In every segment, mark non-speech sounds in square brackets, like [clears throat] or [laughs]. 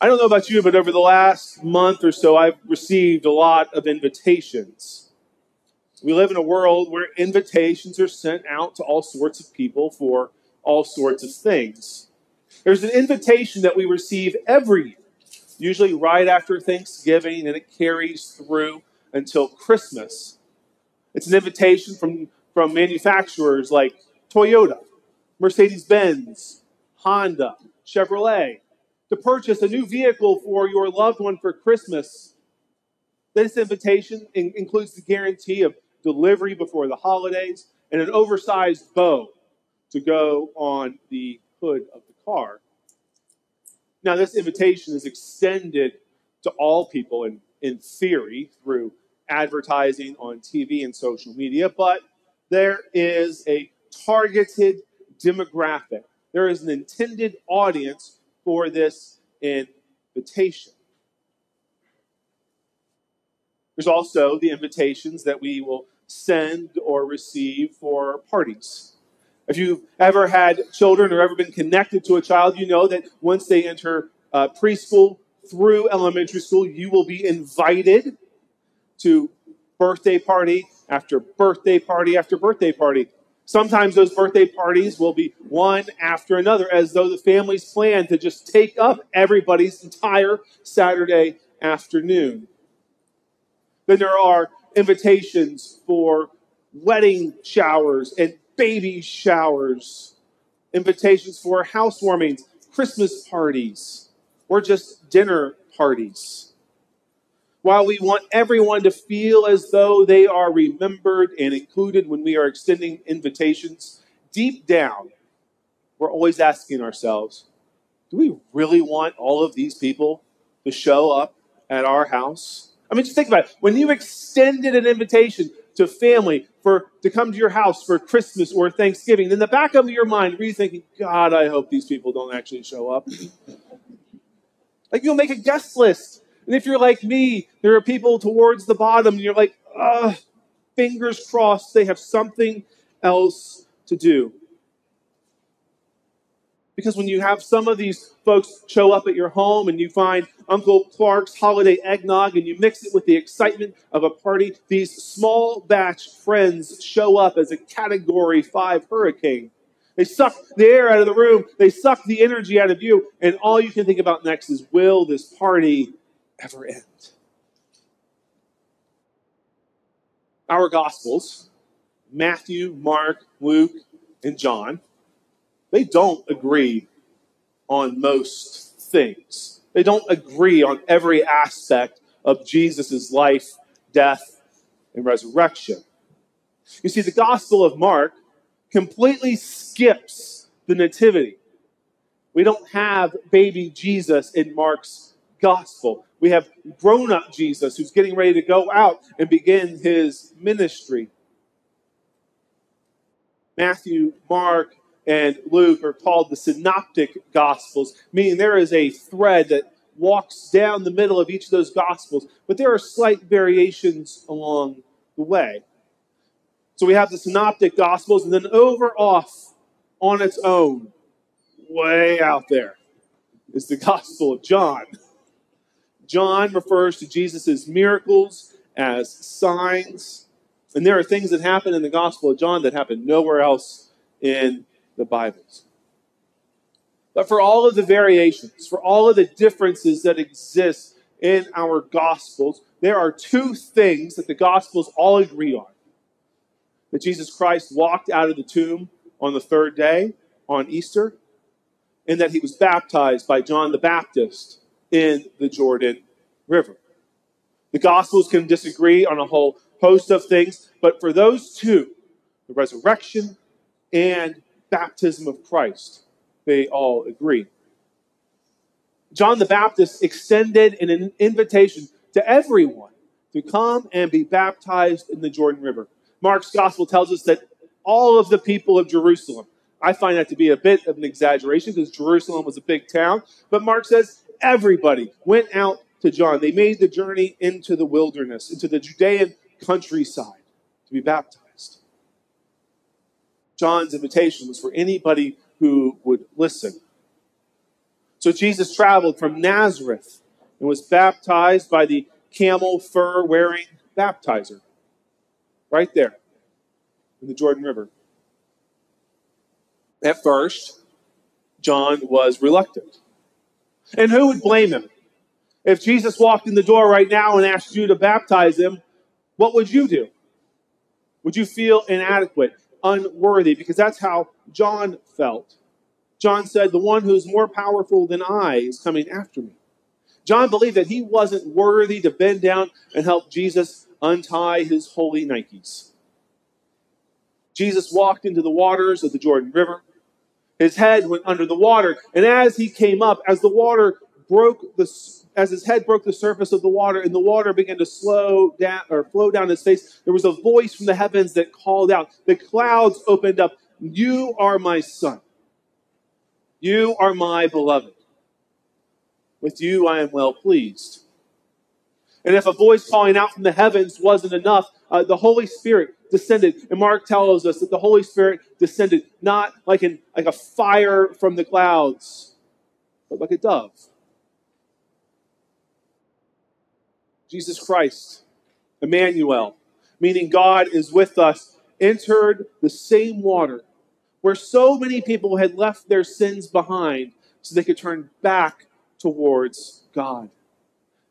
I don't know about you, but over the last month or so, I've received a lot of invitations. We live in a world where invitations are sent out to all sorts of people for all sorts of things. There's an invitation that we receive every year, usually right after Thanksgiving, and it carries through until Christmas. It's an invitation from, from manufacturers like Toyota, Mercedes Benz, Honda, Chevrolet, to purchase a new vehicle for your loved one for Christmas. This invitation in- includes the guarantee of delivery before the holidays and an oversized bow to go on the hood of the car. Now, this invitation is extended to all people in, in theory through advertising on TV and social media, but there is a targeted demographic. There is an intended audience for this invitation. There's also the invitations that we will send or receive for parties. If you've ever had children or ever been connected to a child, you know that once they enter uh, preschool through elementary school, you will be invited to birthday party after birthday party after birthday party. Sometimes those birthday parties will be one after another, as though the families plan to just take up everybody's entire Saturday afternoon. Then there are invitations for wedding showers and baby showers, invitations for housewarmings, Christmas parties, or just dinner parties. While we want everyone to feel as though they are remembered and included when we are extending invitations, deep down, we're always asking ourselves do we really want all of these people to show up at our house? I mean, just think about it. When you extended an invitation to family for to come to your house for Christmas or Thanksgiving, in the back of your mind, were you thinking, God, I hope these people don't actually show up? like you'll make a guest list. And if you're like me, there are people towards the bottom, and you're like, Ugh, fingers crossed they have something else to do. Because when you have some of these folks show up at your home and you find Uncle Clark's holiday eggnog and you mix it with the excitement of a party, these small batch friends show up as a category five hurricane. They suck the air out of the room, they suck the energy out of you, and all you can think about next is will this party ever end? Our Gospels, Matthew, Mark, Luke, and John, they don't agree on most things. They don't agree on every aspect of Jesus' life, death, and resurrection. You see, the Gospel of Mark completely skips the Nativity. We don't have baby Jesus in Mark's Gospel. We have grown up Jesus who's getting ready to go out and begin his ministry. Matthew, Mark, and Luke are called the synoptic gospels, meaning there is a thread that walks down the middle of each of those gospels, but there are slight variations along the way. So we have the synoptic gospels, and then over off on its own, way out there, is the gospel of John. [laughs] John refers to Jesus' miracles as signs. And there are things that happen in the Gospel of John that happen nowhere else in the Bibles. But for all of the variations, for all of the differences that exist in our Gospels, there are two things that the Gospels all agree on that Jesus Christ walked out of the tomb on the third day, on Easter, and that he was baptized by John the Baptist in the Jordan River. The Gospels can disagree on a whole host of things, but for those two, the resurrection and baptism of Christ. They all agree. John the Baptist extended an invitation to everyone to come and be baptized in the Jordan River. Mark's gospel tells us that all of the people of Jerusalem, I find that to be a bit of an exaggeration because Jerusalem was a big town, but Mark says everybody went out to John. They made the journey into the wilderness, into the Judean countryside to be baptized. John's invitation was for anybody who would listen. So Jesus traveled from Nazareth and was baptized by the camel fur wearing baptizer. Right there in the Jordan River. At first, John was reluctant. And who would blame him? If Jesus walked in the door right now and asked you to baptize him, what would you do? Would you feel inadequate, unworthy? Because that's how John felt. John said, The one who's more powerful than I is coming after me. John believed that he wasn't worthy to bend down and help Jesus untie his holy Nikes. Jesus walked into the waters of the Jordan River. His head went under the water, and as he came up, as the water broke the as his head broke the surface of the water and the water began to slow down or flow down his face, there was a voice from the heavens that called out. The clouds opened up. You are my son. You are my beloved. With you I am well pleased. And if a voice calling out from the heavens wasn't enough, uh, the Holy Spirit descended. And Mark tells us that the Holy Spirit descended not like, an, like a fire from the clouds, but like a dove. Jesus Christ, Emmanuel, meaning God is with us, entered the same water where so many people had left their sins behind so they could turn back towards God.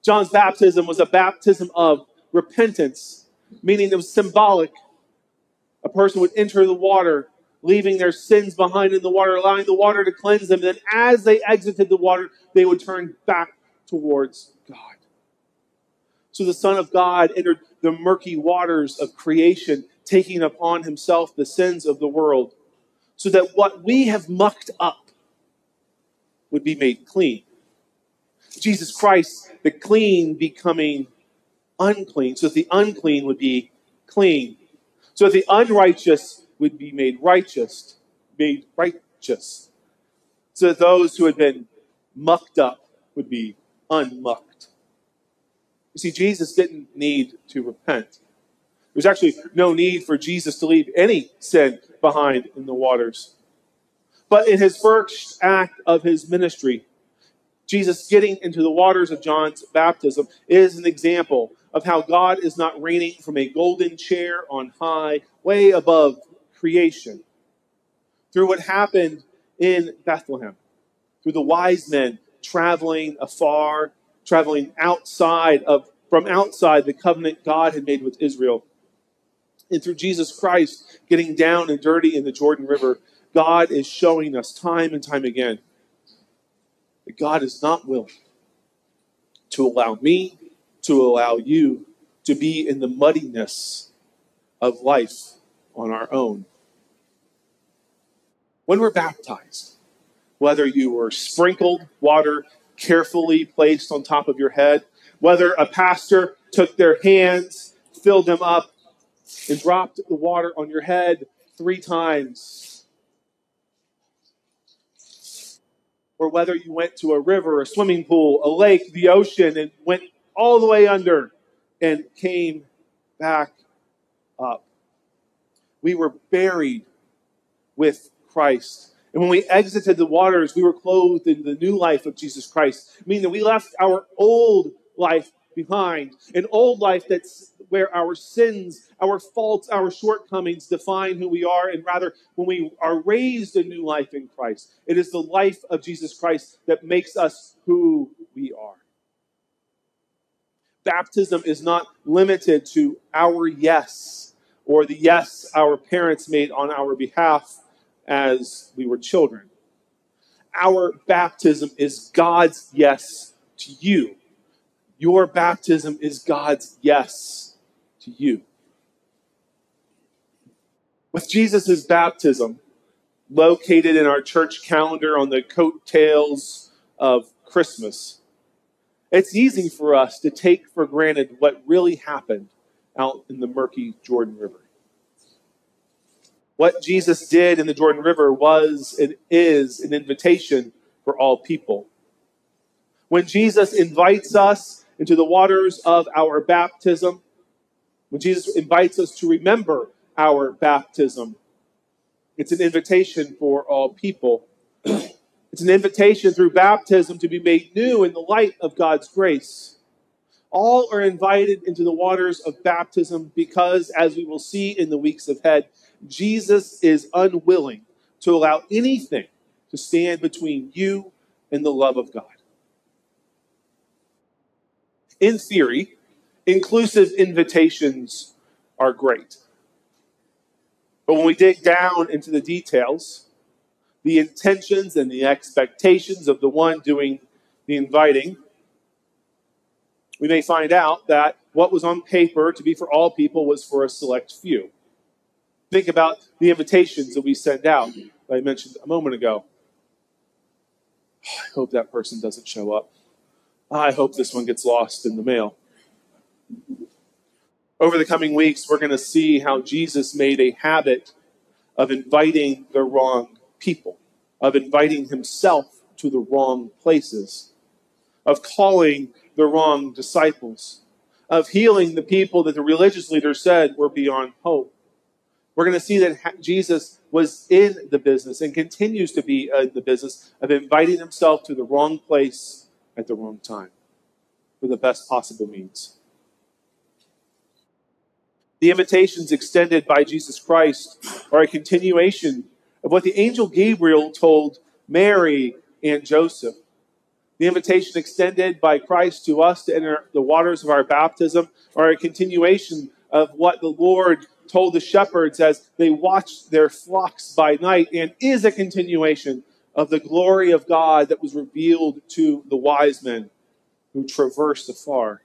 John's baptism was a baptism of repentance, meaning it was symbolic. A person would enter the water, leaving their sins behind in the water, allowing the water to cleanse them. And then as they exited the water, they would turn back towards God. So the Son of God entered the murky waters of creation, taking upon himself the sins of the world, so that what we have mucked up would be made clean. Jesus Christ, the clean becoming unclean, so that the unclean would be clean, so the unrighteous would be made righteous, made righteous, so those who had been mucked up would be unmucked. You see, Jesus didn't need to repent. There's actually no need for Jesus to leave any sin behind in the waters. But in his first act of his ministry, Jesus getting into the waters of John's baptism is an example of how God is not reigning from a golden chair on high, way above creation. Through what happened in Bethlehem, through the wise men traveling afar, traveling outside of from outside the covenant God had made with Israel. And through Jesus Christ getting down and dirty in the Jordan River, God is showing us time and time again that God is not willing to allow me, to allow you to be in the muddiness of life on our own. When we're baptized, whether you were sprinkled water carefully placed on top of your head, whether a pastor took their hands, filled them up, and dropped the water on your head three times, or whether you went to a river, a swimming pool, a lake, the ocean, and went all the way under and came back up. We were buried with Christ. And when we exited the waters, we were clothed in the new life of Jesus Christ, meaning that we left our old life behind, an old life that's where our sins, our faults, our shortcomings define who we are, and rather when we are raised a new life in Christ, it is the life of Jesus Christ that makes us who we are. Baptism is not limited to our yes or the yes our parents made on our behalf as we were children. Our baptism is God's yes to you. Your baptism is God's yes to you. With Jesus' baptism, located in our church calendar on the coattails of Christmas, it's easy for us to take for granted what really happened out in the murky Jordan River. What Jesus did in the Jordan River was and is an invitation for all people. When Jesus invites us into the waters of our baptism, when Jesus invites us to remember our baptism, it's an invitation for all people. [clears throat] it's an invitation through baptism to be made new in the light of God's grace. All are invited into the waters of baptism because, as we will see in the weeks ahead, Jesus is unwilling to allow anything to stand between you and the love of God. In theory, inclusive invitations are great. But when we dig down into the details, the intentions and the expectations of the one doing the inviting, we may find out that what was on paper to be for all people was for a select few. Think about the invitations that we send out, that I mentioned a moment ago. I hope that person doesn't show up. I hope this one gets lost in the mail. Over the coming weeks, we're going to see how Jesus made a habit of inviting the wrong people, of inviting himself to the wrong places, of calling the wrong disciples, of healing the people that the religious leaders said were beyond hope. We're going to see that Jesus was in the business and continues to be in the business of inviting himself to the wrong place at the wrong time for the best possible means. The invitations extended by Jesus Christ are a continuation of what the angel Gabriel told Mary and Joseph. The invitation extended by Christ to us to enter the waters of our baptism are a continuation of what the Lord told the shepherds as they watched their flocks by night and is a continuation of the glory of God that was revealed to the wise men who traversed afar.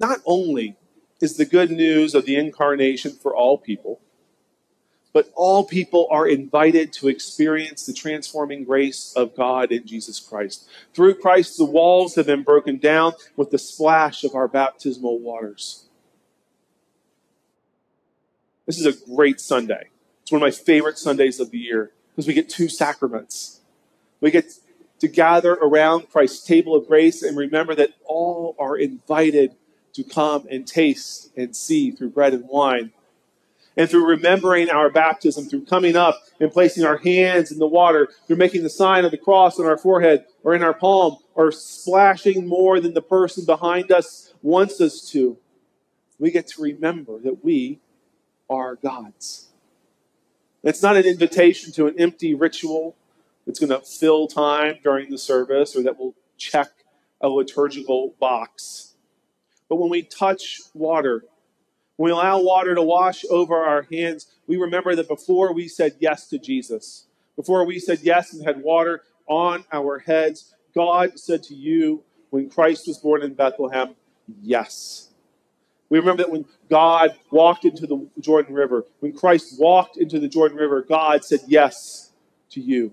Not only is the good news of the incarnation for all people. But all people are invited to experience the transforming grace of God in Jesus Christ. Through Christ, the walls have been broken down with the splash of our baptismal waters. This is a great Sunday. It's one of my favorite Sundays of the year because we get two sacraments. We get to gather around Christ's table of grace and remember that all are invited to come and taste and see through bread and wine. And through remembering our baptism, through coming up and placing our hands in the water, through making the sign of the cross on our forehead or in our palm, or splashing more than the person behind us wants us to, we get to remember that we are God's. It's not an invitation to an empty ritual that's going to fill time during the service or that will check a liturgical box. But when we touch water, we allow water to wash over our hands, we remember that before we said yes to Jesus, before we said yes and had water on our heads, God said to you when Christ was born in Bethlehem, yes. We remember that when God walked into the Jordan River, when Christ walked into the Jordan River, God said yes to you.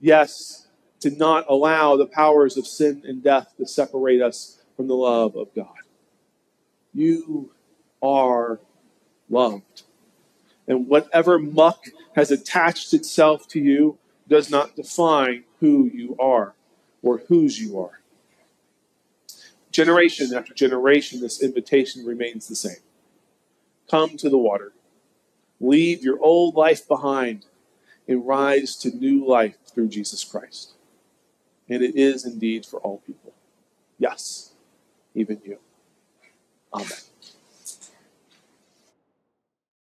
Yes, to not allow the powers of sin and death to separate us from the love of God. You are loved. And whatever muck has attached itself to you does not define who you are or whose you are. Generation after generation, this invitation remains the same. Come to the water. Leave your old life behind and rise to new life through Jesus Christ. And it is indeed for all people. Yes, even you. Amen.